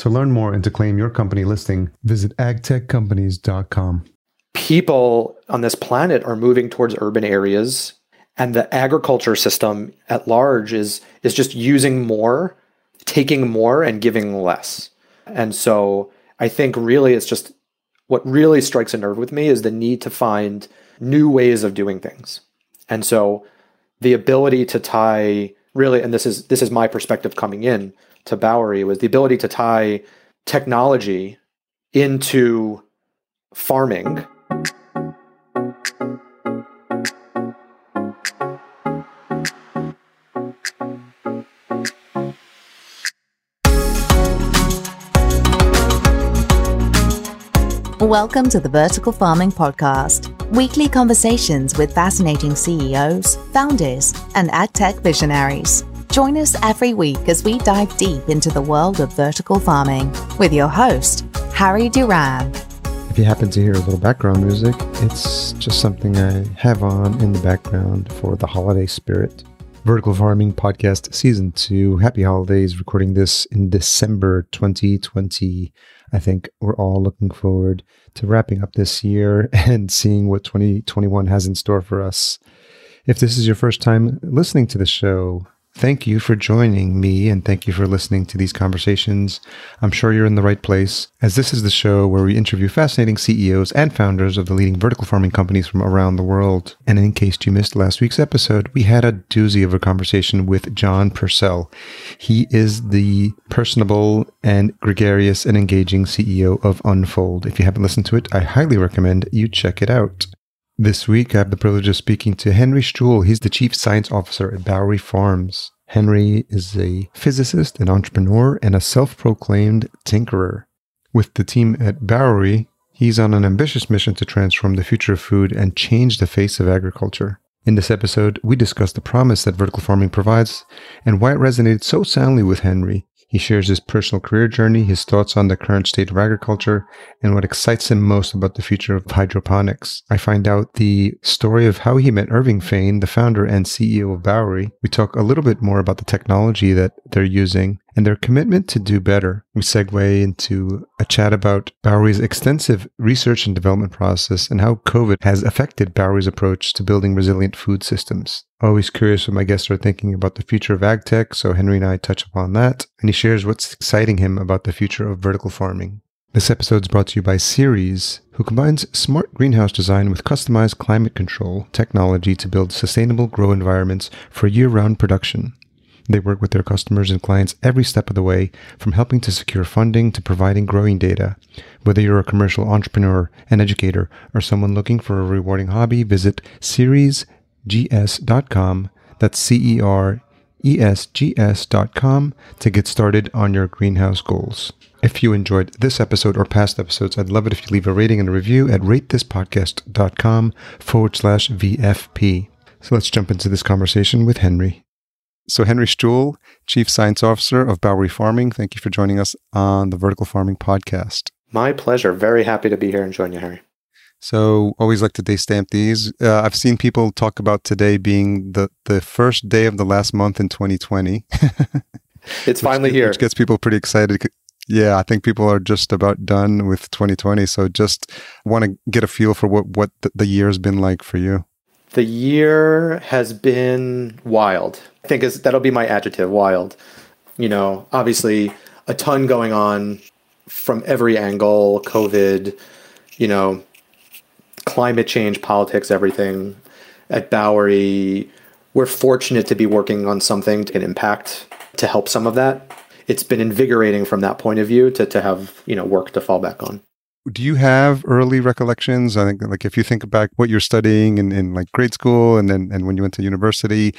To learn more and to claim your company listing, visit agtechcompanies.com. People on this planet are moving towards urban areas, and the agriculture system at large is is just using more, taking more, and giving less. And so I think really it's just what really strikes a nerve with me is the need to find new ways of doing things. And so the ability to tie really, and this is this is my perspective coming in to Bowery was the ability to tie technology into farming. Welcome to the Vertical Farming Podcast, weekly conversations with fascinating CEOs, founders, and agtech visionaries. Join us every week as we dive deep into the world of vertical farming with your host, Harry Duran. If you happen to hear a little background music, it's just something I have on in the background for the holiday spirit. Vertical Farming Podcast Season 2. Happy holidays. Recording this in December 2020. I think we're all looking forward to wrapping up this year and seeing what 2021 has in store for us. If this is your first time listening to the show, Thank you for joining me and thank you for listening to these conversations. I'm sure you're in the right place, as this is the show where we interview fascinating CEOs and founders of the leading vertical farming companies from around the world. And in case you missed last week's episode, we had a doozy of a conversation with John Purcell. He is the personable and gregarious and engaging CEO of Unfold. If you haven't listened to it, I highly recommend you check it out. This week, I have the privilege of speaking to Henry Sztul. He's the Chief Science Officer at Bowery Farms. Henry is a physicist, an entrepreneur, and a self proclaimed tinkerer. With the team at Bowery, he's on an ambitious mission to transform the future of food and change the face of agriculture. In this episode, we discuss the promise that vertical farming provides and why it resonated so soundly with Henry he shares his personal career journey, his thoughts on the current state of agriculture, and what excites him most about the future of hydroponics. I find out the story of how he met Irving Fain, the founder and CEO of Bowery. We talk a little bit more about the technology that they're using and their commitment to do better. We segue into a chat about Bowery's extensive research and development process and how COVID has affected Bowery's approach to building resilient food systems. Always curious what my guests are thinking about the future of ag tech, so Henry and I touch upon that, and he shares what's exciting him about the future of vertical farming. This episode is brought to you by Ceres, who combines smart greenhouse design with customized climate control technology to build sustainable grow environments for year round production. They work with their customers and clients every step of the way, from helping to secure funding to providing growing data. Whether you're a commercial entrepreneur, an educator, or someone looking for a rewarding hobby, visit ceresgs.com. That's C E R E S G S.com to get started on your greenhouse goals. If you enjoyed this episode or past episodes, I'd love it if you leave a rating and a review at ratethispodcast.com forward slash VFP. So let's jump into this conversation with Henry. So, Henry Sztul, Chief Science Officer of Bowery Farming, thank you for joining us on the Vertical Farming Podcast. My pleasure. Very happy to be here and join you, Harry. So, always like to day stamp these. Uh, I've seen people talk about today being the, the first day of the last month in 2020. it's finally which, here. Which gets people pretty excited. Yeah, I think people are just about done with 2020. So, just want to get a feel for what, what the year has been like for you. The year has been wild. I think is that'll be my adjective, wild. You know, obviously a ton going on from every angle, COVID, you know, climate change, politics, everything. At Bowery, we're fortunate to be working on something to get impact to help some of that. It's been invigorating from that point of view to, to have, you know, work to fall back on. Do you have early recollections? I think like if you think back what you're studying in, in like grade school and then and when you went to university,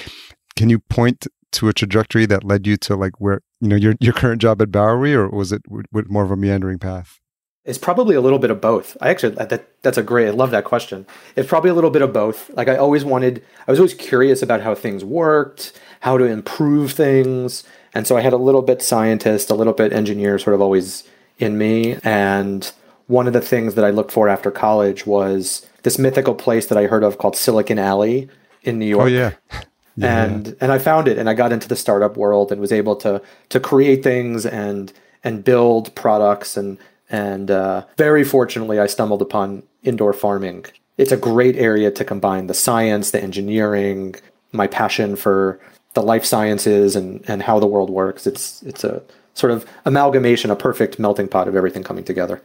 can you point to a trajectory that led you to like where you know your your current job at Bowery, or was it w- w- more of a meandering path? It's probably a little bit of both. I actually that that's a great. I love that question. It's probably a little bit of both. Like I always wanted. I was always curious about how things worked, how to improve things, and so I had a little bit scientist, a little bit engineer, sort of always in me. And one of the things that I looked for after college was this mythical place that I heard of called Silicon Alley in New York. Oh yeah. yeah. And and I found it and I got into the startup world and was able to to create things and and build products and and uh, very fortunately, I stumbled upon indoor farming. It's a great area to combine the science, the engineering, my passion for the life sciences and, and how the world works. It's it's a sort of amalgamation, a perfect melting pot of everything coming together.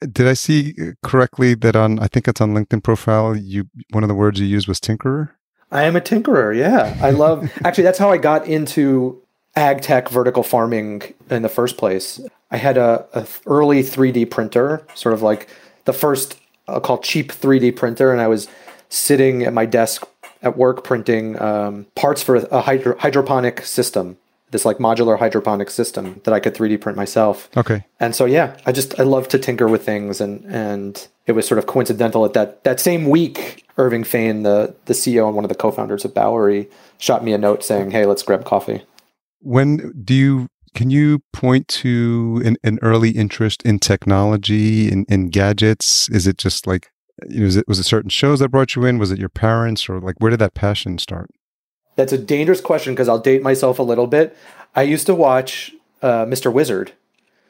Did I see correctly that on I think it's on LinkedIn profile you one of the words you used was tinkerer? I am a tinkerer. Yeah, I love. actually, that's how I got into ag tech vertical farming in the first place. I had a, a early 3D printer, sort of like the first I'll call cheap 3D printer, and I was sitting at my desk at work printing um, parts for a hydro- hydroponic system, this like modular hydroponic system that I could 3D print myself. Okay. And so yeah, I just I love to tinker with things, and and it was sort of coincidental at that that same week. Irving Fain, the the CEO and one of the co-founders of Bowery, shot me a note saying, "Hey, let's grab coffee." When do you can you point to an, an early interest in technology in, in gadgets? Is it just like you know, was it was it certain shows that brought you in? Was it your parents or like where did that passion start? That's a dangerous question because I'll date myself a little bit. I used to watch uh, Mr. Wizard.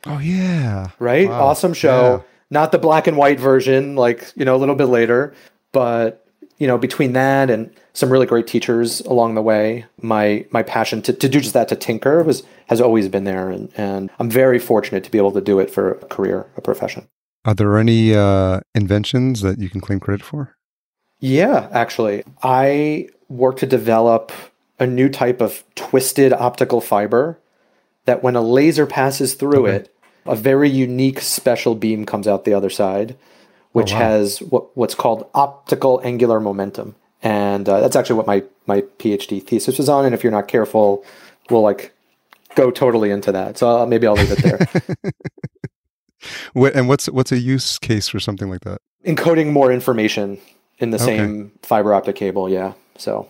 Oh yeah, right. Wow. Awesome show. Yeah. Not the black and white version, like you know, a little bit later, but you know, between that and some really great teachers along the way, my my passion to, to do just that, to tinker, was has always been there, and and I'm very fortunate to be able to do it for a career, a profession. Are there any uh, inventions that you can claim credit for? Yeah, actually, I worked to develop a new type of twisted optical fiber that, when a laser passes through okay. it, a very unique special beam comes out the other side which oh, wow. has what, what's called optical angular momentum. And uh, that's actually what my, my PhD thesis was on. And if you're not careful, we'll like go totally into that. So I'll, maybe I'll leave it there. what, and what's what's a use case for something like that? Encoding more information in the okay. same fiber optic cable. Yeah. So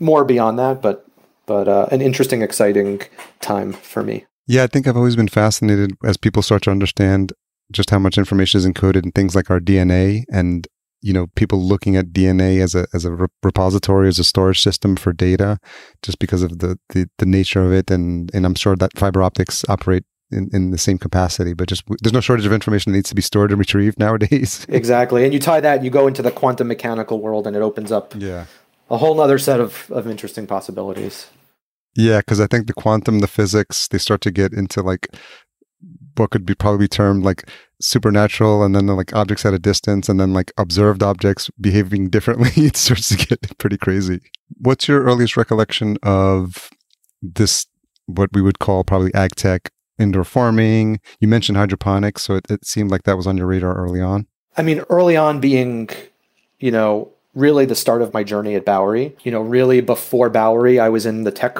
more beyond that, but but uh, an interesting, exciting time for me. Yeah, I think I've always been fascinated as people start to understand just how much information is encoded in things like our DNA and you know people looking at DNA as a as a repository as a storage system for data just because of the the, the nature of it. And and I'm sure that fiber optics operate in, in the same capacity but just there's no shortage of information that needs to be stored and retrieved nowadays. Exactly. And you tie that and you go into the quantum mechanical world and it opens up yeah a whole other set of, of interesting possibilities. Yeah because i think the quantum the physics they start to get into like what could be probably termed like supernatural and then like objects at a distance and then like observed objects behaving differently. It starts to get pretty crazy. What's your earliest recollection of this what we would call probably ag tech indoor farming? You mentioned hydroponics so it, it seemed like that was on your radar early on. I mean early on being you know really the start of my journey at bowery you know really before bowery i was in the tech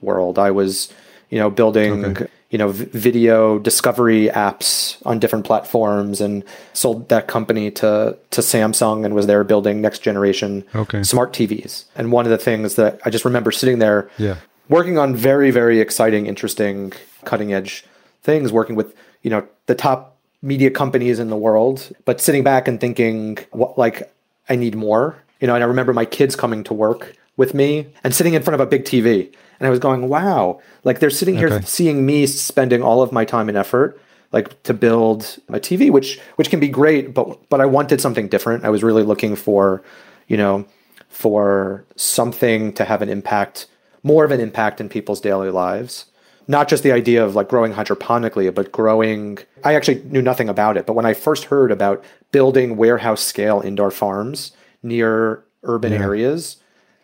world i was you know building okay you know, v- video discovery apps on different platforms and sold that company to to Samsung and was there building next generation okay. smart TVs. And one of the things that I just remember sitting there yeah. working on very very exciting, interesting, cutting edge things working with, you know, the top media companies in the world, but sitting back and thinking what like I need more. You know, and I remember my kids coming to work with me and sitting in front of a big TV and I was going, wow, like they're sitting here okay. seeing me spending all of my time and effort like to build a TV, which which can be great, but but I wanted something different. I was really looking for, you know, for something to have an impact, more of an impact in people's daily lives. Not just the idea of like growing hydroponically, but growing. I actually knew nothing about it, but when I first heard about building warehouse scale indoor farms near urban Yeah. areas,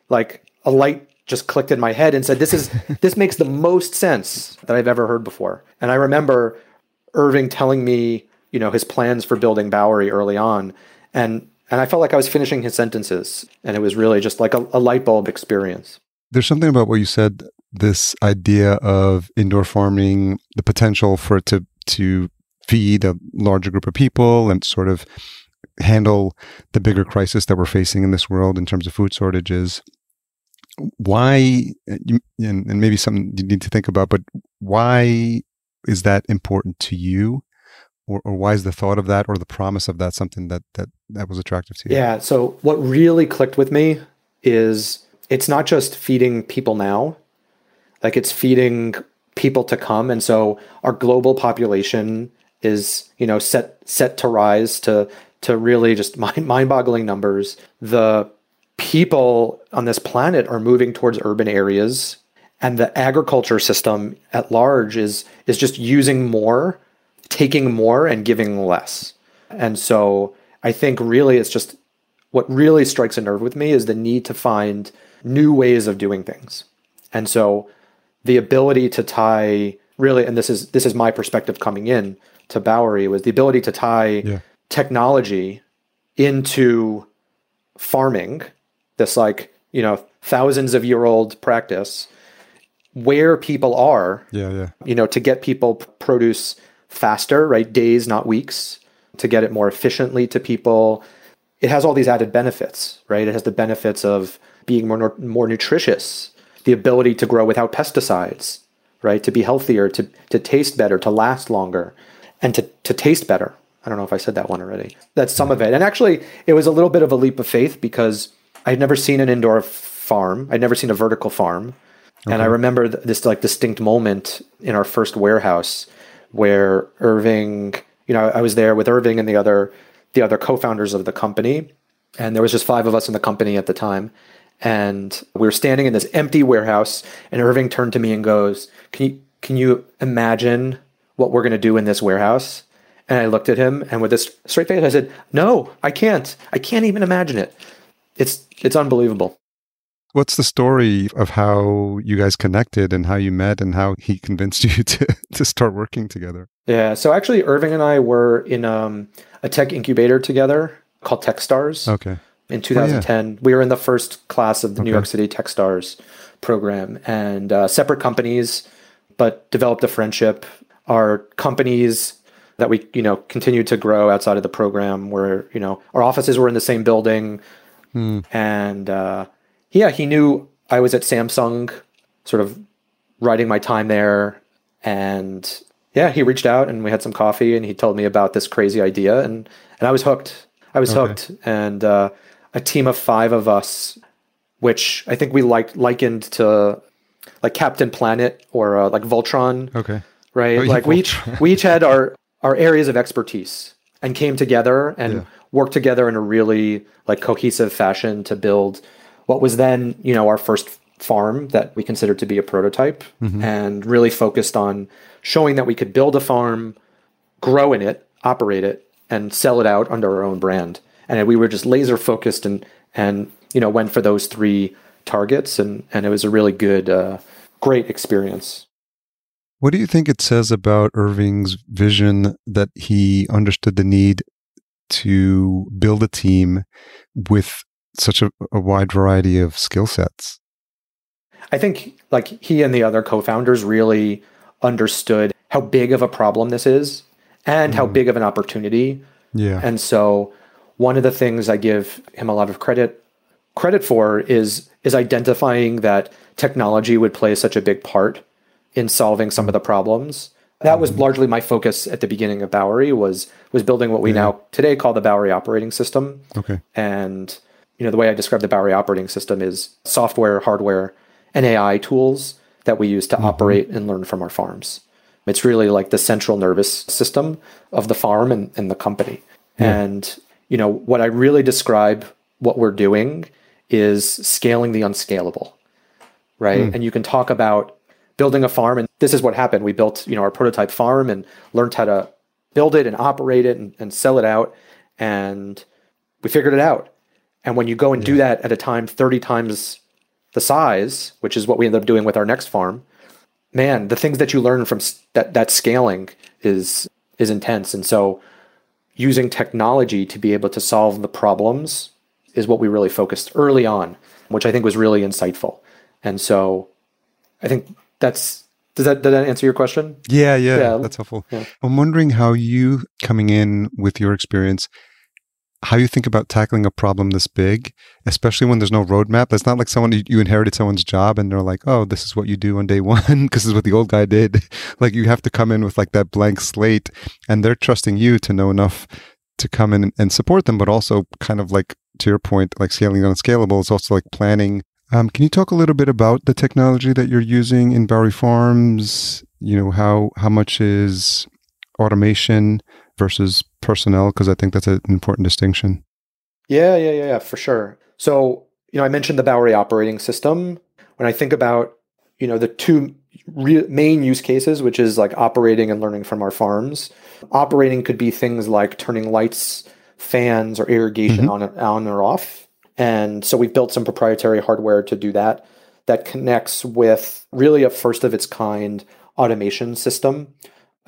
like a light just clicked in my head and said, "This is this makes the most sense that I've ever heard before." And I remember Irving telling me, you know, his plans for building Bowery early on, and and I felt like I was finishing his sentences, and it was really just like a, a light bulb experience. There's something about what you said. This idea of indoor farming, the potential for it to to feed a larger group of people and sort of handle the bigger crisis that we're facing in this world in terms of food shortages. Why, and, and maybe something you need to think about, but why is that important to you? Or, or why is the thought of that or the promise of that something that, that, that was attractive to you? Yeah. So what really clicked with me is it's not just feeding people now, like it's feeding people to come. And so our global population is, you know, set set to rise to to really just mind mind-boggling numbers. The people on this planet are moving towards urban areas and the agriculture system at large is is just using more, taking more and giving less. And so I think really it's just what really strikes a nerve with me is the need to find new ways of doing things. And so the ability to tie really and this is this is my perspective coming in to Bowery was the ability to tie Yeah. technology into farming this like you know thousands of year old practice where people are Yeah. Yeah. you know, to get people produce faster, right? Days, not weeks, to get it more efficiently to people. It has all these added benefits, right? It has the benefits of being more more nutritious, the ability to grow without pesticides, right? To be healthier, to to taste better, to last longer, and to to taste better. I don't know if I said that one already. That's some of it. And actually, it was a little bit of a leap of faith because I'd never seen an indoor farm. I'd never seen a vertical farm. And I remember th- this like distinct moment in our first warehouse where Irving, you know, I was there with Irving and the other the other co-founders of the company, and there was just five of us in the company at the time. And we were standing in this empty warehouse, and Irving turned to me and goes, "Can you can you imagine what we're going to do in this warehouse?" And I looked at him, and with this straight face, I said, "No, I can't. I can't even imagine it. It's it's unbelievable." What's the story of how you guys connected and how you met and how he convinced you to, to start working together? Yeah. So actually, Irving and I were in um, a tech incubator together called TechStars Okay. In 2010. We were in the first class of the New York City TechStars program and uh, separate companies, but developed a friendship. Our companies that we, you know, continued to grow outside of the program where, you know, our offices were in the same building. And uh, yeah, he knew I was at Samsung, sort of writing my time there. And yeah, he reached out and we had some coffee and he told me about this crazy idea and, and I was hooked. I was Okay. hooked. And uh, a team of five of us, which I think we liked likened to like Captain Planet or uh, like Voltron Okay. right? Oh, like we each we each had our our areas of expertise and came together and Yeah. worked together in a really like cohesive fashion to build what was then you know our first farm that we considered to be a prototype Mm-hmm. and really focused on showing that we could build a farm grow in it operate it and sell it out under our own brand and we were just laser focused and and you know went for those three targets and and it was a really good uh, great experience What do you think it says about Irving's vision that he understood the need to build a team with such a, a wide variety of skill sets? I think like he and the other co-founders really understood how big of a problem this is and how big of an opportunity. Yeah. And so one of the things I give him a lot of credit credit for is is identifying that technology would play such a big part in solving some of the problems. That was largely my focus at the beginning of Bowery was was building what we now today call the Bowery operating system. okay. And you know, the way I describe the Bowery operating system is software, hardware, and AI tools that we use to mm-hmm. operate and learn from our farms. It's really like the central nervous system of the farm and, and the company. And you know, what I really describe what we're doing is scaling the unscalable. Right. Hmm. And you can talk about building a farm and this is what happened. We built, you know, our prototype farm and learned how to build it and operate it and, and sell it out. And we figured it out. And when you go and yeah. do that at a time 30 times the size, which is what we ended up doing with our next farm, man, the things that you learn from that, that scaling is, is intense. And so using technology to be able to solve the problems is what we really focused early on, which I think was really insightful. And so I think that's does that did that answer your question? Yeah, yeah, yeah. that's helpful. Yeah. I'm wondering how you coming in with your experience, how you think about tackling a problem this big, especially when there's no roadmap. It's not like someone you inherited someone's job and they're like, "Oh, this is what you do on day one," because this is what the old guy did. like you have to come in with like that blank slate, and they're trusting you to know enough to come in and support them, but also kind of like to your point, like scaling unscalable is also like planning. Um, can you talk a little bit about the technology that you're using in Bowery Farms? You know how how much is automation versus personnel? Because I think that's an important distinction. Yeah, yeah, yeah, yeah, for sure. So you know, I mentioned the Bowery operating system. When I think about you know the two re- main use cases, which is like operating and learning from our farms. Operating could be things like turning lights, fans, or irrigation mm-hmm. on, on or off. And so we've built some proprietary hardware to do that that connects with really a first of its kind automation system.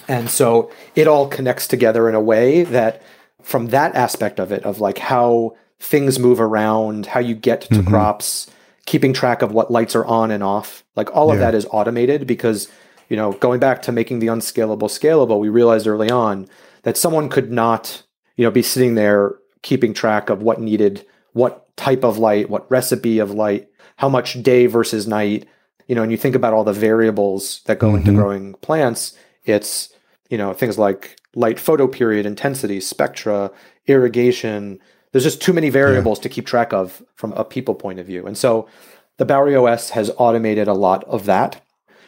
And so it all connects together in a way that, from that aspect of it, of like how things move around, how you get to mm-hmm. crops, keeping track of what lights are on and off. Like all of yeah. that is automated because, you know, going back to making the unscalable scalable, we realized early on that someone could not, you know, be sitting there keeping track of what needed what type of light, what recipe of light, how much day versus night, you know, and you think about all the variables that go mm-hmm. into growing plants, it's, you know, things like light photoperiod, intensity, spectra, irrigation, there's just too many variables yeah. to keep track of from a people point of view. And so the Bowery OS has automated a lot of that.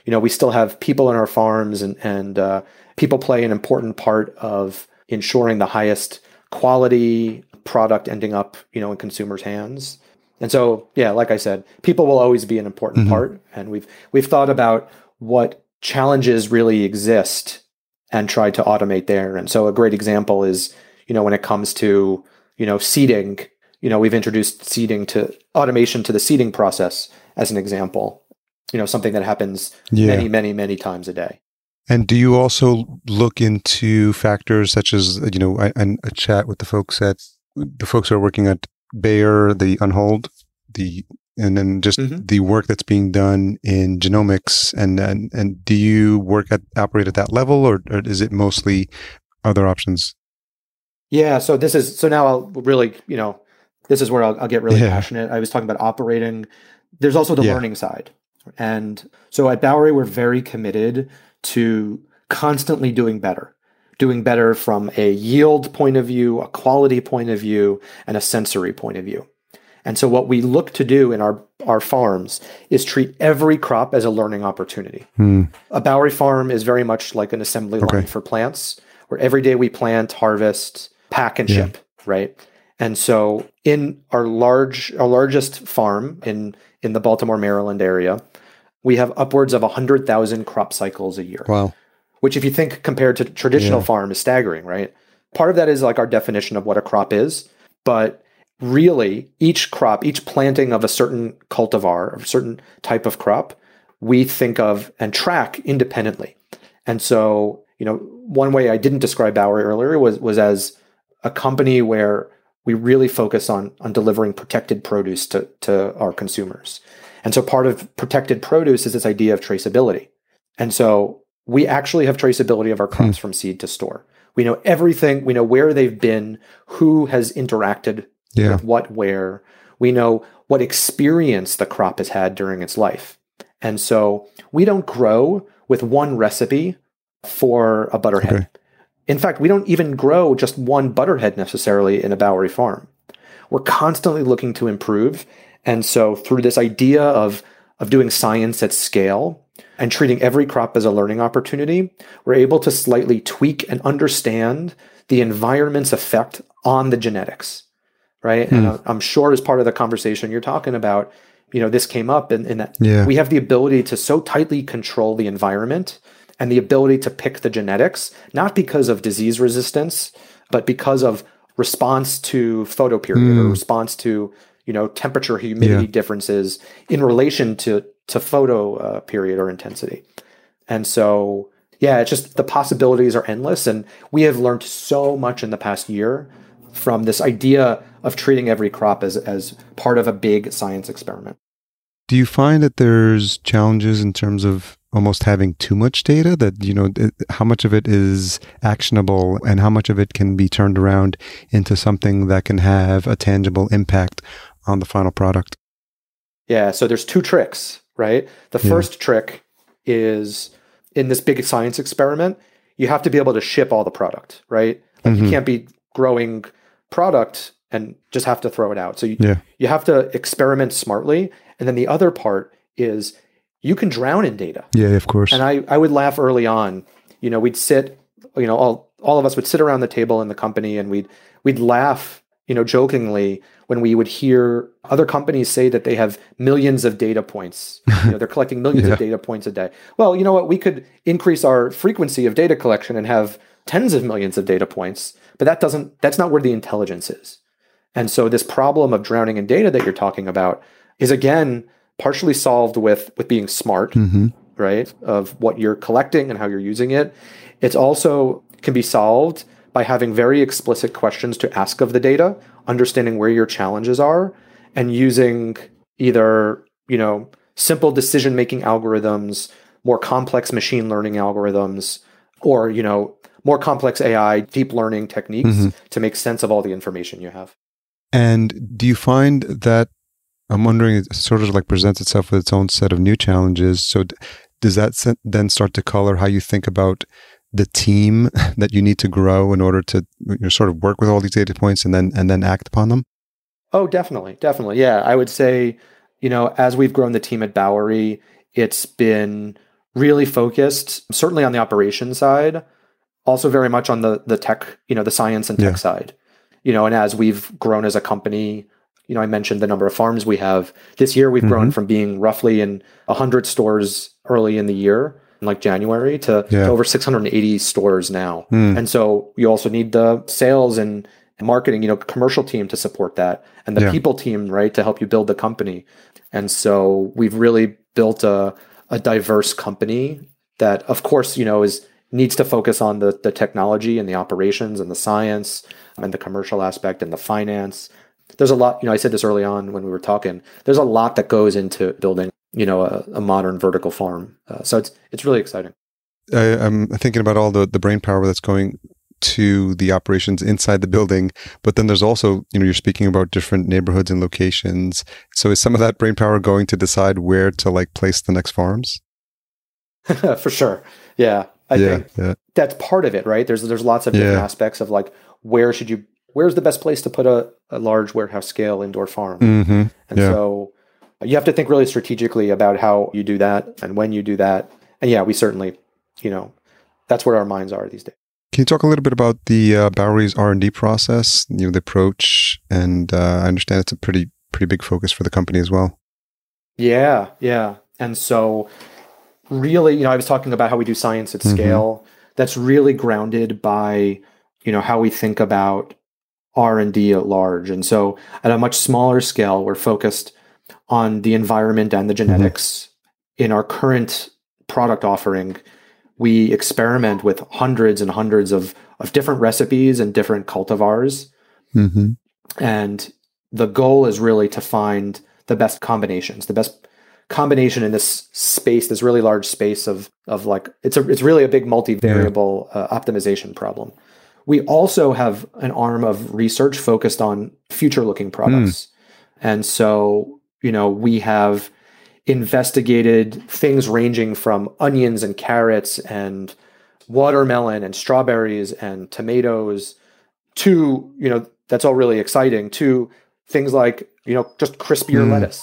You know, we still have people in our farms and, and uh, people play an important part of ensuring the highest quality product ending up, you know, in consumers' hands. And so, yeah, like I said, people will always be an important mm-hmm. part. And we've we've thought about what challenges really exist and try to automate there. And so a great example is, you know, when it comes to you know, seeding, you know, we've introduced seeding to automation to the seeding process as an example, you know, something that happens yeah. many, many, many times a day. And do you also look into factors such as, you know, I, I, a chat with the folks at the folks who are working at Bayer, the Unfold, the and then just mm-hmm. the work that's being done in genomics and and, and do you work at operate at that level or, or is it mostly other options yeah. So this is so now I'll really, you know, this is where I'll, I'll get really yeah. passionate. I was talking about operating. There's also the yeah. learning side. And so at Bowery, we're very committed to constantly doing better, doing better from a yield point of view, a quality point of view, and a sensory point of view. And so what we look to do in our, our farms is treat every crop as a learning opportunity. Hmm. A Bowery farm is very much like an assembly okay. line for plants, where every day we plant, harvest, pack and ship, yeah. right? And so in our large our largest farm in in the Baltimore Maryland area, we have upwards of 100,000 crop cycles a year. Wow. Which if you think compared to traditional yeah. farm is staggering, right? Part of that is like our definition of what a crop is, but really each crop, each planting of a certain cultivar, a certain type of crop, we think of and track independently. And so, you know, one way I didn't describe Bowery earlier was was as a company where we really focus on on delivering protected produce to, to our consumers. And so part of protected produce is this idea of traceability. And so we actually have traceability of our crops hmm. from seed to store. We know everything, we know where they've been, who has interacted yeah. with what where. We know what experience the crop has had during its life. And so we don't grow with one recipe for a butterhead. Okay. In fact, we don't even grow just one butterhead necessarily in a Bowery farm. We're constantly looking to improve. And so through this idea of, of doing science at scale and treating every crop as a learning opportunity, we're able to slightly tweak and understand the environment's effect on the genetics, right? Mm. And hmm. I'm sure as part of the conversation you're talking about, you know, this came up in, in that Yeah. we have the ability to so tightly control the environment and the ability to pick the genetics, not because of disease resistance, but because of response to photo period or response to, you know, temperature, humidity Yeah. differences in relation to, to photo uh, period or intensity. And so, yeah, it's just the possibilities are endless. And we have learned so much in the past year from this idea of treating every crop as, as part of a big science experiment. Do you find that there's challenges in terms of almost having too much data that you know how much of it is actionable and how much of it can be turned around into something that can have a tangible impact on the final product? Yeah, so there's two tricks, right? The Yeah. first trick is in this big science experiment, you have to be able to ship all the product, right? Like you Mhm. can't be growing product and just have to throw it out. So you, Yeah. you have to experiment smartly. And then the other part is you can drown in data. Yeah, of course. And I, I would laugh early on. You know, we'd sit, you know, all all of us would sit around the table in the company and we'd we'd laugh, you know, jokingly when we would hear other companies say that they have millions of data points. You know, they're collecting millions Yeah. of data points a day. Well, you know what? We could increase our frequency of data collection and have tens of millions of data points, but that doesn't that's not where the intelligence is. And so this problem of drowning in data that you're talking about is again partially solved with with being smart hmm right of what you're collecting and how you're using it. It's also can be solved by having very explicit questions to ask of the data understanding where your challenges are and using either you know simple decision making algorithms more complex machine learning algorithms or you know more complex ai deep learning techniques Mhm. to make sense of all the information you have And do you find that I'm wondering it sort of like presents itself with its own set of new challenges. So d- does that then start to color how you think about the team that you need to grow in order to you know, sort of work with all these data points and then and then act upon them? Oh, definitely, definitely. Yeah, I would say, you know, as we've grown the team at Bowery, it's been really focused, certainly on the operations side, also very much on the the tech, you know, the science and tech Yeah. side. You know, and as we've grown as a company, you know, I mentioned the number of farms we have. This year, we've grown from being roughly in hundred stores early in the year, in like January, to, Yeah. to over 680 stores now. Hmm. And so you also need the sales and marketing, you know, commercial team to support that and the Yeah. people team, right, to help you build the company. And so we've really built a, a diverse company that, of course, you know, is needs to focus on the, the technology and the operations and the science and the commercial aspect and the finance. There's a lot, you know, I said this early on when we were talking, there's a lot that goes into building, you know, a, a modern vertical farm. Uh, so it's, it's really exciting. I, I'm thinking about all the the brain power that's going to the operations inside the building, but then there's also you know you're speaking about different neighborhoods and locations. So is some of that brain power going to decide where to like place the next farms? For sure. Yeah. I yeah, think yeah, that's part of it, right? There's there's lots of different aspects of like where should you where's the best place to put a, a large warehouse scale indoor farm? hmm And so you have to think really strategically about how you do that and when you do that. And yeah, we certainly, you know, that's where our minds are these days. Can you talk a little bit about the uh, Bowery's R and D process? You know, the approach, and uh, I understand it's a pretty pretty big focus for the company as well. Yeah, yeah. And so really, you know, I was talking about how we do science at Mhm. scale. That's really grounded by, you know, how we think about R&D at large. And so at a much smaller scale, we're focused on the environment and the genetics. In our current product offering, we experiment with hundreds and hundreds of, of different recipes and different cultivars. Mm-hmm. And the goal is really to find the best combinations, the best combination in this space, this really large space of of like it's a it's really a big multivariable uh, optimization problem. We also have an arm of research focused on future looking products. And so, you know, we have investigated things ranging from onions and carrots and watermelon and strawberries and tomatoes to, you know, that's all really exciting to things like, you know, just crispier Mm. lettuce.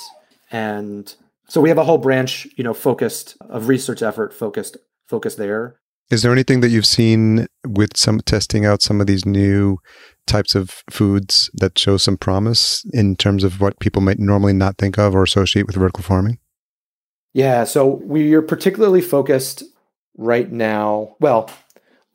And so we have a whole branch, you know, focused of research effort focused focused there. Is there anything that you've seen with some testing out some of these new types of foods that show some promise in terms of what people might normally not think of or associate with vertical farming? Yeah, so we are particularly focused right now. Well,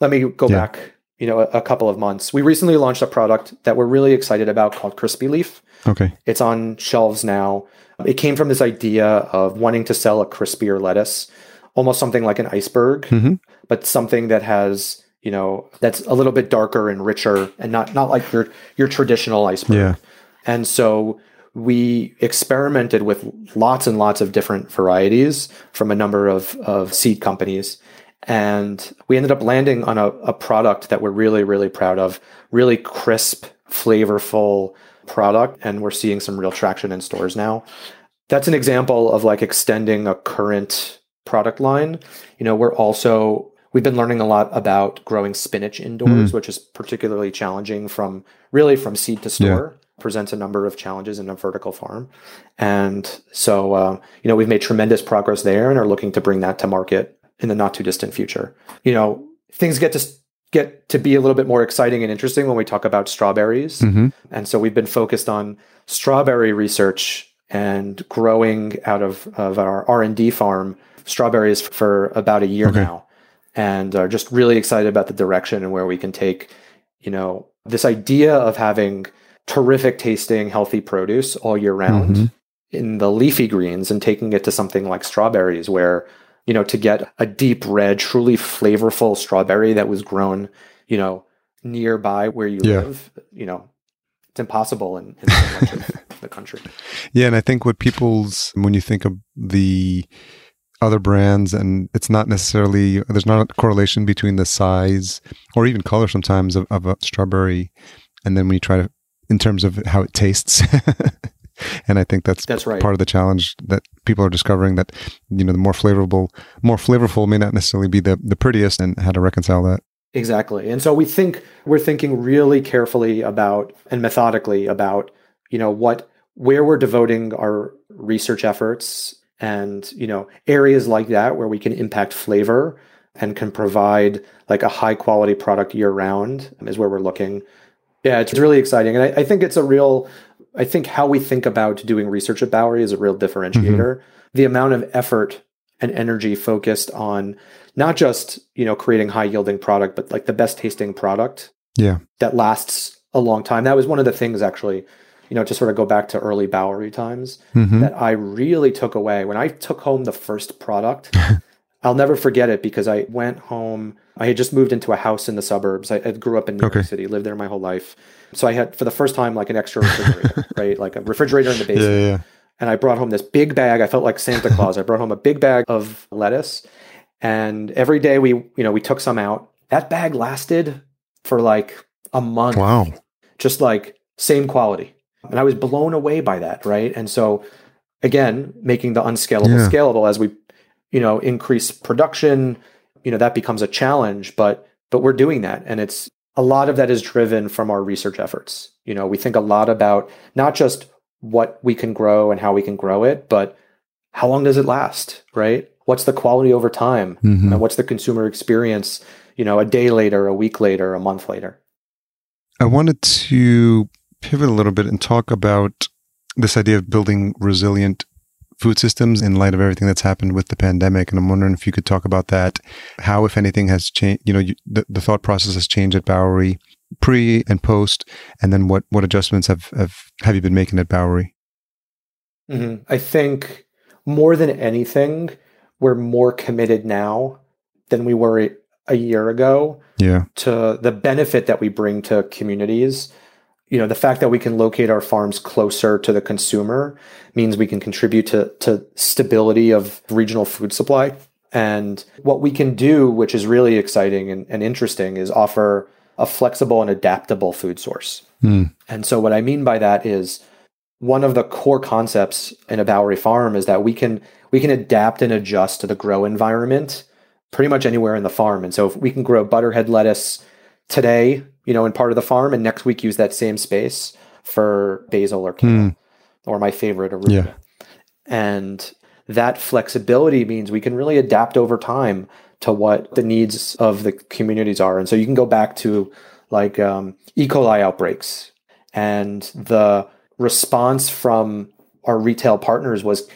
let me go yeah. back, you know, a, a, couple of months. We recently launched a product that we're really excited about called Crispy Leaf. Okay. It's on shelves now. It came from this idea of wanting to sell a crispier lettuce, almost something like an iceberg, mm-hmm. but something that has you know that's a little bit darker and richer and not not like your your traditional iceberg. Yeah. And so we experimented with lots and lots of different varieties from a number of, of seed companies. And we ended up landing on a, a product that we're really, really proud of, really crisp, flavorful product. And we're seeing some real traction in stores now. That's an example of like extending a current product line. You know, we're also we've been learning a lot about growing spinach indoors, mm. which is particularly challenging from really from seed to store. Yeah. Presents a number of challenges in a vertical farm, and so uh, you know we've made tremendous progress there, and are looking to bring that to market in the not too distant future. You know, things get to get to be a little bit more exciting and interesting when we talk about strawberries, mm-hmm. and so we've been focused on strawberry research and growing out of, of our R&D farm strawberries for about a year okay. now and are just really excited about the direction and where we can take you know this idea of having terrific tasting healthy produce all year round mm-hmm. in the leafy greens and taking it to something like strawberries where you know to get a deep red truly flavorful strawberry that was grown you know nearby where you yeah. live you know it's impossible in, in so much of the country. Yeah, and I think what people's when you think of the other brands and it's not necessarily there's not a correlation between the size or even color sometimes of, of a strawberry and then when you try to in terms of how it tastes and i think that's, that's right. part of the challenge that people are discovering that you know the more flavorful more flavorful may not necessarily be the, the prettiest and how to reconcile that Exactly. And so we think we're thinking really carefully about and methodically about, you know, what where we're devoting our research efforts and, you know, areas like that where we can impact flavor and can provide like a high quality product year round is where we're looking. Yeah, it's really exciting. And I, I think it's a real I think how we think about doing research at Bowery is a real differentiator. Mm-hmm. The amount of effort and energy focused on not just you know creating high yielding product but like the best tasting product yeah that lasts a long time that was one of the things actually you know to sort of go back to early bowery times mm-hmm. that i really took away when i took home the first product i'll never forget it because i went home i had just moved into a house in the suburbs i, I grew up in new okay. york city lived there my whole life so i had for the first time like an extra refrigerator right like a refrigerator in the basement yeah, yeah. and i brought home this big bag i felt like santa claus i brought home a big bag of lettuce and every day we, you know, we took some out. That bag lasted for like a month. Wow. Just like same quality. And I was blown away by that, right? And so again, making the unscalable yeah. scalable as we, you know, increase production, you know, that becomes a challenge, but but we're doing that and it's a lot of that is driven from our research efforts. You know, we think a lot about not just what we can grow and how we can grow it, but how long does it last, right? what's the quality over time mm-hmm. and what's the consumer experience you know a day later a week later a month later i wanted to pivot a little bit and talk about this idea of building resilient food systems in light of everything that's happened with the pandemic and i'm wondering if you could talk about that how if anything has changed you know you, the, the thought process has changed at bowery pre and post and then what what adjustments have have, have you been making at bowery mm-hmm. i think more than anything we're more committed now than we were a year ago yeah. to the benefit that we bring to communities. You know, the fact that we can locate our farms closer to the consumer means we can contribute to, to stability of regional food supply. And what we can do, which is really exciting and, and interesting, is offer a flexible and adaptable food source. Mm. And so, what I mean by that is one of the core concepts in a Bowery farm is that we can we can adapt and adjust to the grow environment pretty much anywhere in the farm. And so if we can grow butterhead lettuce today, you know, in part of the farm, and next week use that same space for basil or kale, mm. or my favorite arugula. Yeah. And that flexibility means we can really adapt over time to what the needs of the communities are. And so you can go back to like um, E. coli outbreaks, and the response from our retail partners was,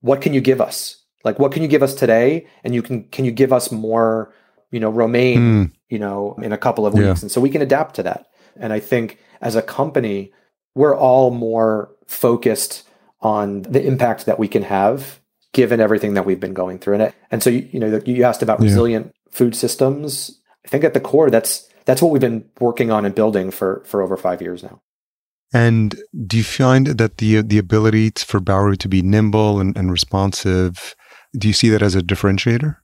"What can you give us? Like, what can you give us today? And you can can you give us more, you know, romaine, mm. you know, in a couple of weeks?" Yeah. And so we can adapt to that. And I think as a company, we're all more focused on the impact that we can have given everything that we've been going through. And, and so, you, you know, you asked about yeah. resilient food systems. I think at the core, that's, that's what we've been working on and building for, for over five years now. And do you find that the, the ability for Bowery to be nimble and, and responsive, do you see that as a differentiator?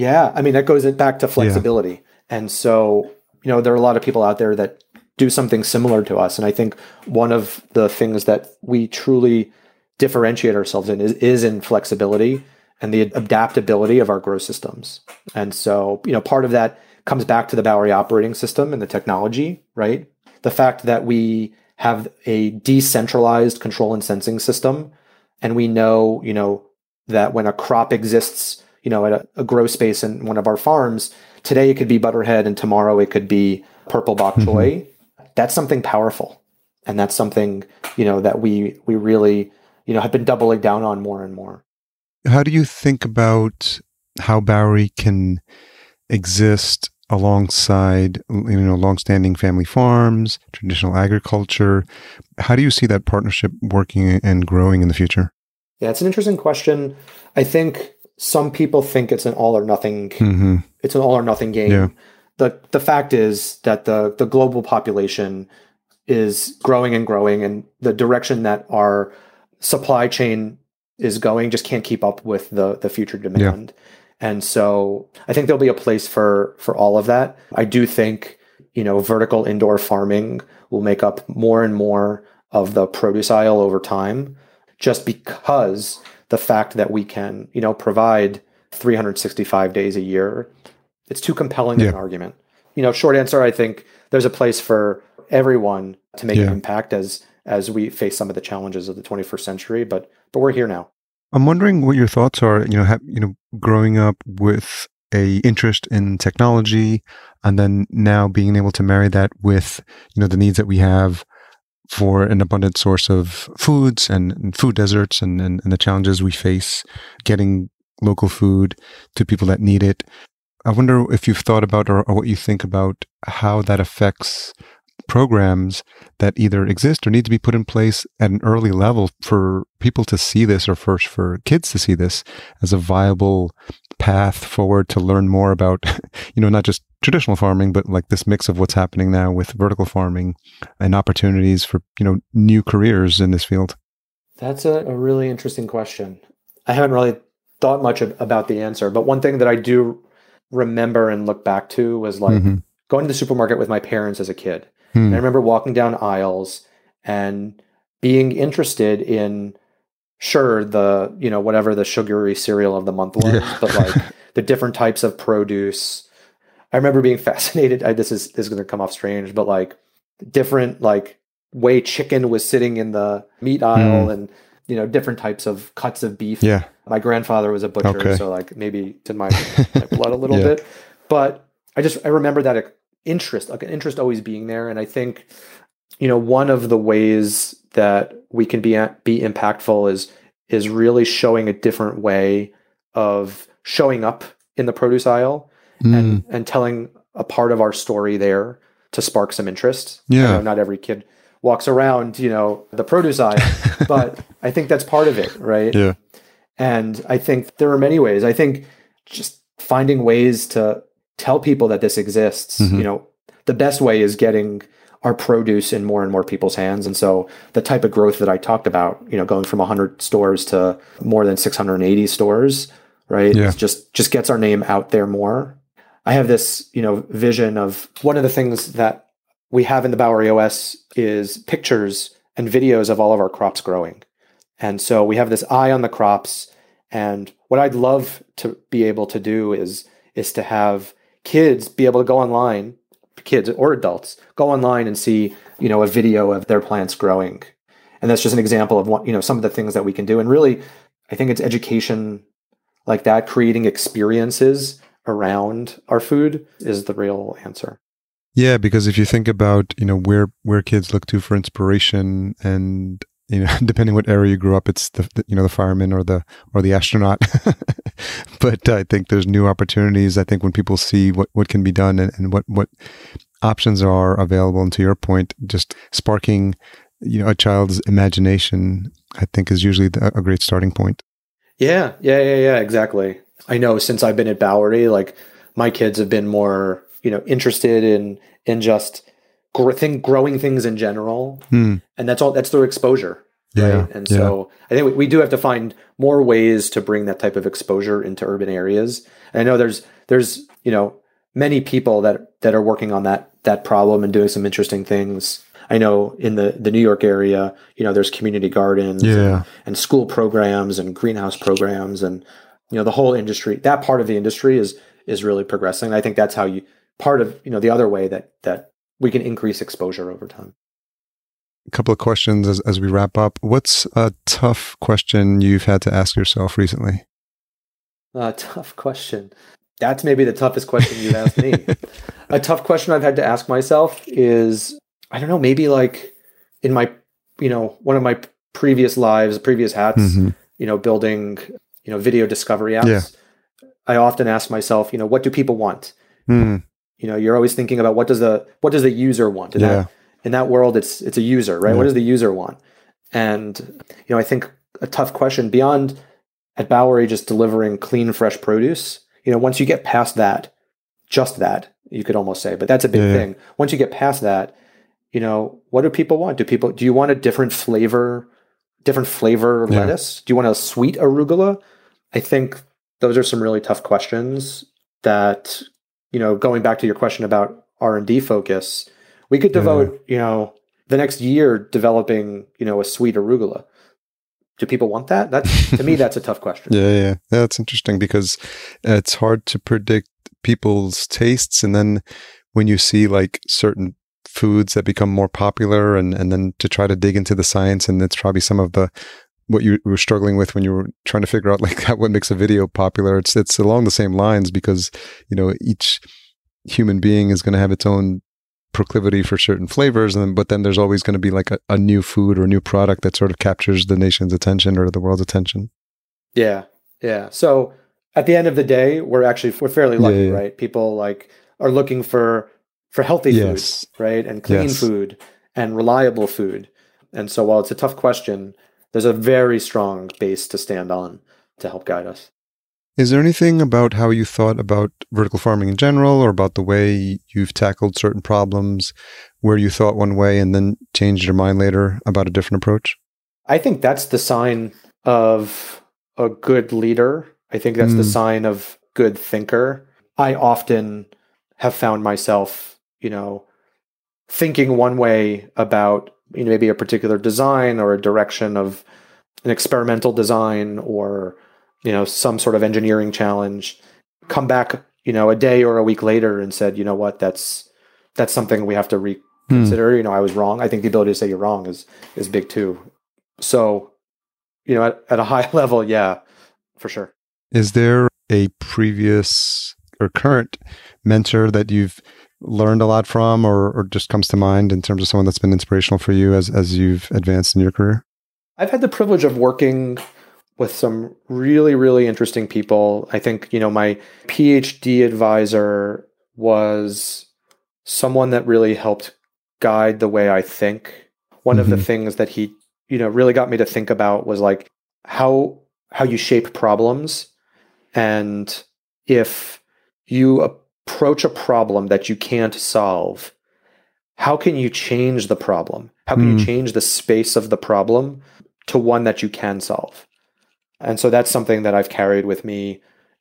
Yeah. I mean, that goes back to flexibility. Yeah. And so, you know, there are a lot of people out there that do something similar to us. And I think one of the things that we truly differentiate ourselves in is, is in flexibility and the adaptability of our grow systems. And so, you know, part of that comes back to the Bowery operating system and the technology, right? The fact that we have a decentralized control and sensing system and we know, you know, that when a crop exists, you know, at a, a grow space in one of our farms, today it could be butterhead and tomorrow it could be purple bok choy. Mm-hmm. That's something powerful. And that's something, you know, that we we really you know have been doubling down on more and more. How do you think about how Bowery can exist alongside you know longstanding family farms, traditional agriculture? How do you see that partnership working and growing in the future? Yeah, it's an interesting question. I think some people think it's an all or nothing. Mm-hmm. It's an all or nothing game. Yeah. the The fact is that the the global population is growing and growing, and the direction that our supply chain is going just can't keep up with the the future demand. Yeah. And so I think there'll be a place for for all of that. I do think, you know, vertical indoor farming will make up more and more of the produce aisle over time just because the fact that we can, you know, provide 365 days a year, it's too compelling yeah. an argument. You know, short answer, I think there's a place for everyone to make yeah. an impact as as we face some of the challenges of the 21st century. But but we're here now. I'm wondering what your thoughts are. You know, have, you know, growing up with a interest in technology, and then now being able to marry that with you know the needs that we have for an abundant source of foods and, and food deserts and, and, and the challenges we face getting local food to people that need it. I wonder if you've thought about or, or, what you think about how that affects programs that either exist or need to be put in place at an early level for people to see this or first for kids to see this as a viable path forward to learn more about you know not just traditional farming but like this mix of what's happening now with vertical farming and opportunities for you know new careers in this field that's a, a really interesting question i haven't really thought much of, about the answer but one thing that i do remember and look back to was like mm-hmm. going to the supermarket with my parents as a kid Hmm. And I remember walking down aisles and being interested in sure the you know whatever the sugary cereal of the month was yeah. but like the different types of produce i remember being fascinated I, this is this is going to come off strange but like different like way chicken was sitting in the meat aisle mm. and you know different types of cuts of beef yeah my grandfather was a butcher okay. so like maybe to my, my blood a little yeah. bit but i just i remember that interest, like an interest always being there. And I think, you know, one of the ways that we can be be impactful is is really showing a different way of showing up in the produce aisle mm. and and telling a part of our story there to spark some interest. Yeah, not every kid walks around, you know, the produce aisle, but I think that's part of it, right? Yeah. And I think there are many ways. I think just finding ways to tell people that this exists. Mm-hmm. You know, the best way is getting our produce in more and more people's hands. And so the type of growth that I talked about, you know, going from 100 stores to more than 680 stores, right? Yeah. just just gets our name out there more. I have this, you know, vision of one of the things that we have in the Bowery OS is pictures and videos of all of our crops growing. And so we have this eye on the crops and what I'd love to be able to do is is to have kids be able to go online, kids or adults, go online and see, you know, a video of their plants growing. And that's just an example of what, you know, some of the things that we can do. And really, I think it's education like that, creating experiences around our food is the real answer. Yeah, because if you think about you know where where kids look to for inspiration, and you know depending what area you grew up, it's the, the you know the fireman or the or the astronaut. but I think there's new opportunities. I think when people see what what can be done and, and what what options are available, and to your point, just sparking you know a child's imagination, I think is usually the, a great starting point. Yeah, yeah, yeah, yeah, exactly. I know since I've been at Bowery, like my kids have been more, you know, interested in in just gr- thing, growing things in general, Hmm. and that's all. That's their exposure, Yeah, right? And yeah. so I think we, we do have to find more ways to bring that type of exposure into urban areas. And I know there's there's you know many people that that are working on that that problem and doing some interesting things. I know in the the New York area, you know, there's community gardens, and- and school programs and greenhouse programs and you know the whole industry that part of the industry is is really progressing i think that's how you part of you know the other way that that we can increase exposure over time A couple of questions as as we wrap up. What's a tough question you've had to ask yourself recently? a tough question that's maybe the toughest question you've asked me a tough question i've had to ask myself is i don't know maybe like in my you know one of my previous lives previous hats Mhm. you know building you know video discovery apps Yeah. i often ask myself you know what do people want Hmm. you know you're always thinking about what does the what does the user want in Yeah. that in that world it's it's a user right Yeah. what does the user want and you know i think a tough question beyond at bowery just delivering clean fresh produce you know once you get past that just that you could almost say but that's a big Yeah. thing once you get past that you know what do people want do people do you want a different flavor different flavor Yeah. lettuce do you want a sweet arugula i think those are some really tough questions that you know going back to your question about r&d focus we could Yeah. devote you know the next year developing you know a sweet arugula do people want that that's to me that's a tough question Yeah, yeah, yeah. That's interesting because it's hard to predict people's tastes, and then when you see like certain foods that become more popular, and and then to try to dig into the science, and it's probably some of the what you were struggling with when you were trying to figure out like what makes a video popular. It's it's along the same lines because you know each human being is going to have its own proclivity for certain flavors and but then there's always going to be like a, a new food or a new product that sort of captures the nation's attention or the world's attention Yeah, yeah. So at the end of the day, we're actually we're fairly lucky, Yeah, yeah. right? People like are looking for for healthy Yes. food, right, and clean Yes. food and reliable food. And so, while it's a tough question, there's a very strong base to stand on to help guide us. Is there anything about how you thought about vertical farming in general or about the way you've tackled certain problems where you thought one way and then changed your mind later about a different approach? I think that's the sign of a good leader. I think that's the Mm. sign of good thinker. I often have found myself, you know, thinking one way about you know maybe a particular design or a direction of an experimental design or you know some sort of engineering challenge come back you know a day or a week later and said you know what? That's that's something we have to reconsider. Hmm. You know i was wrong. I think the ability to say you're wrong is is big too. So you know at, at a high level yeah for sure. Is there a previous or current mentor that you've learned a lot from or, or just comes to mind in terms of someone that's been inspirational for you as, as you've advanced in your career? I've had the privilege of working with some really, really interesting people. I think, you know, my PhD advisor was someone that really helped guide the way I think. One of the Mhm. things that he, you know, really got me to think about was like how how you shape problems and if you approach a problem that you can't solve, how can you change the problem? How can Hmm. you change the space of the problem to one that you can solve? And so that's something that I've carried with me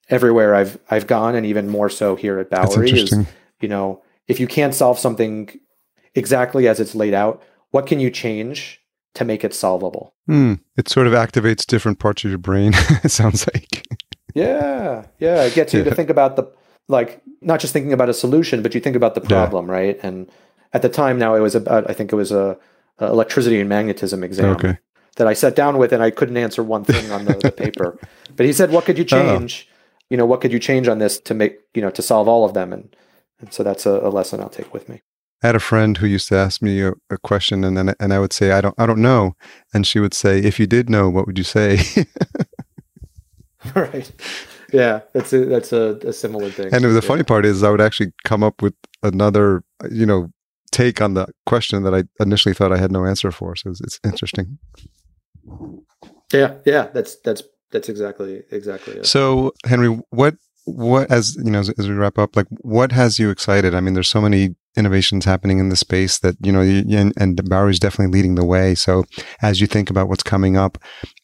everywhere I've I've gone, and even more so here at Bowery. Is you know, if you can't solve something exactly as it's laid out, what can you change to make it solvable? Hmm. It sort of activates different parts of your brain, it sounds like. Yeah, yeah. It gets you to Yeah. think about the like not just thinking about a solution, but you think about the Yeah. problem, right? And at the time, now it was about I think it was a, a electricity and magnetism exam Okay. that I sat down with, and I couldn't answer one thing on the, the paper. But he said, "What could you oh. change? Oh. You know, what could you change on this to make you know to solve all of them?" And, and so that's a, a lesson I'll take with me. I had a friend who used to ask me a, a, question, and then and I would say, "I don't, I don't know," and she would say, "If you did know, what would you say?" right. Yeah, that's a that's a, a similar thing. And the yeah. funny part is, I would actually come up with another, you know, take on the question that I initially thought I had no answer for. So it's, it's interesting. Yeah, yeah, that's that's that's exactly exactly. It. So Henry, what what as you know as, as, we wrap up, like what has you excited? I mean, there's so many innovations happening in the space that you know and, and is definitely leading the way so as you think about what's coming up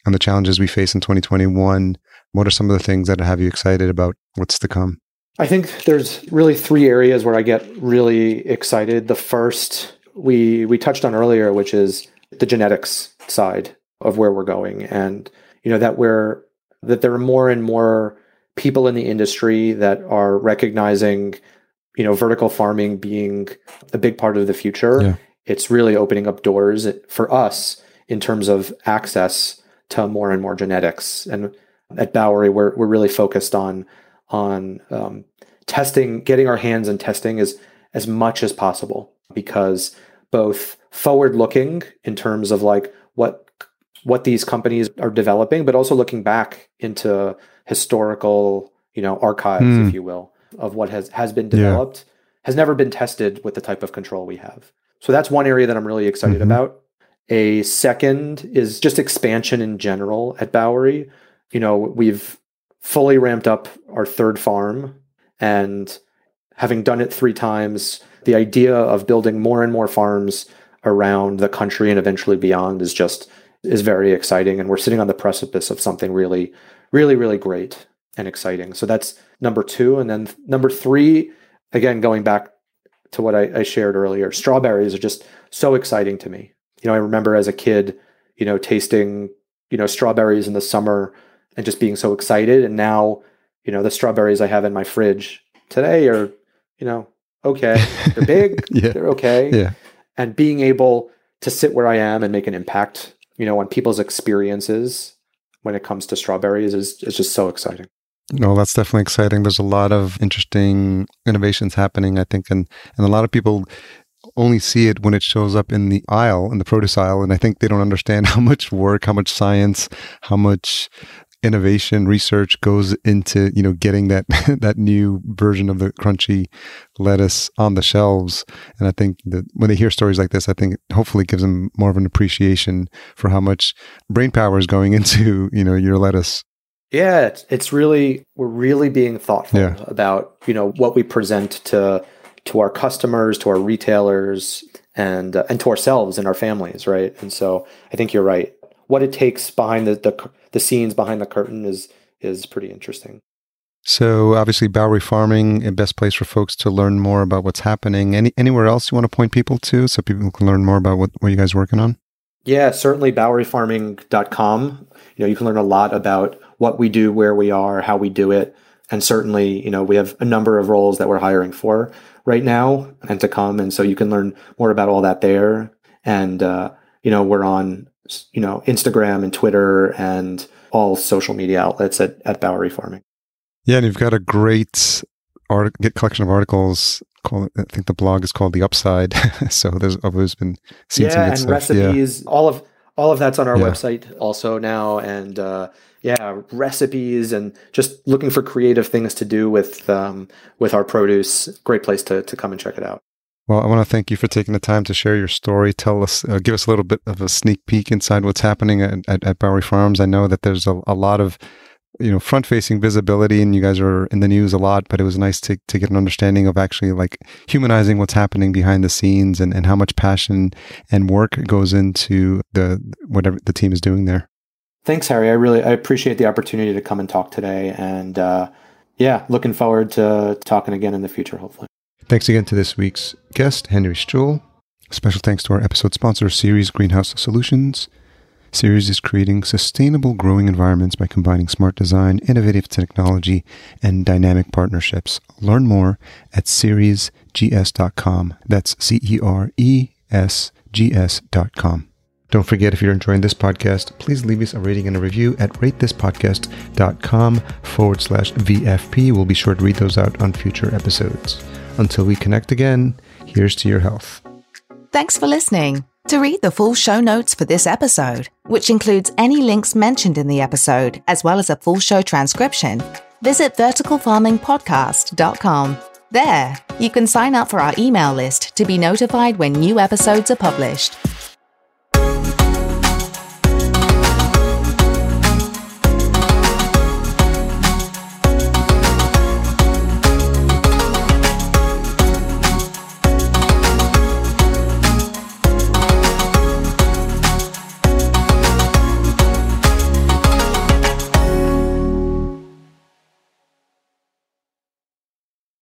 and the challenges we face in 2021 what are some of the things that have you excited about what's to come i think there's really three areas where i get really excited the first we we touched on earlier which is the genetics side of where we're going and you know that we're that there are more and more people in the industry that are recognizing you know, vertical farming being a big part of the future, yeah. it's really opening up doors for us in terms of access to more and more genetics. And at Bowery, we're we're really focused on on um, testing, getting our hands in testing as as much as possible because both forward looking in terms of like what what these companies are developing, but also looking back into historical, you know, archives, mm. if hmm. you will, of what has has been developed yeah. has never been tested with the type of control we have. So that's one area that I'm really excited mm-hmm. about. A second is just expansion in general at Bowery. You know, we've fully ramped up our third farm and having done it 3 times, the idea of building more and more farms around the country and eventually beyond is just is very exciting and we're sitting on the precipice of something really really really great and exciting. So that's number two. And then number three, again, going back to what I, I, shared earlier, strawberries are just so exciting to me. You know, I remember as a kid, you know, tasting, you know, strawberries in the summer and just being so excited. And now, you know, the strawberries I have in my fridge today are, you know, okay. They're big, yeah. they're okay. Yeah. And being able to sit where I am and make an impact, you know, on people's experiences when it comes to strawberries is, is just so exciting. No, that's definitely exciting. There's a lot of interesting innovations happening, I think, and and a lot of people only see it when it shows up in the aisle, in the produce aisle, and I think they don't understand how much work, how much science, how much innovation research goes into you know getting that that new version of the crunchy lettuce on the shelves and i think that when they hear stories like this i think hopefully gives them more of an appreciation for how much brain power is going into you know your lettuce yeah, it's, it's really we're really being thoughtful yeah. about you know what we present to to our customers, to our retailers, and uh, and to ourselves and our families, right? And so I think you're right. What it takes behind the the, the scenes behind the curtain is is pretty interesting. So obviously, Bowery Farming, a best place for folks to learn more about what's happening. Any anywhere else you want to point people to, so people can learn more about what what you guys are working on? Yeah, certainly BoweryFarming.com. You know, you can learn a lot about what we do, where we are, how we do it. And certainly, you know, we have a number of roles that we're hiring for right now and to come. And so you can learn more about all that there. And, uh, you know, we're on, you know, Instagram and Twitter and all social media outlets at, at Bowery Farming. Yeah. And you've got a great art- collection of articles Called, I think the blog is called The Upside. so there's always been yeah, and stuff. recipes. Yeah. All of all of that's on our yeah. website also now, and uh, yeah, recipes and just looking for creative things to do with um, with our produce. Great place to to come and check it out. Well, I want to thank you for taking the time to share your story. Tell us, uh, give us a little bit of a sneak peek inside what's happening at, at, at Bowery Farms. I know that there's a, a lot of you know front facing visibility and you guys are in the news a lot but it was nice to, to get an understanding of actually like humanizing what's happening behind the scenes and, and how much passion and work goes into the whatever the team is doing there Thanks, Harry. I really I appreciate the opportunity to come and talk today, and uh, yeah, looking forward to talking again in the future, hopefully. Thanks again to this week's guest, Henry Sztul. Special thanks to our episode sponsor, Ceres Greenhouse Solutions. Ceres is creating sustainable growing environments by combining smart design, innovative technology, and dynamic partnerships. Learn more at ceresgs.com. That's C E R E S G S.com. Don't forget, if you're enjoying this podcast, please leave us a rating and a review at ratethispodcast.com forward slash VFP. We'll be sure to read those out on future episodes. Until we connect again, here's to your health. Thanks for listening. To read the full show notes for this episode, which includes any links mentioned in the episode, as well as a full show transcription, visit verticalfarmingpodcast.com. There, you can sign up for our email list to be notified when new episodes are published.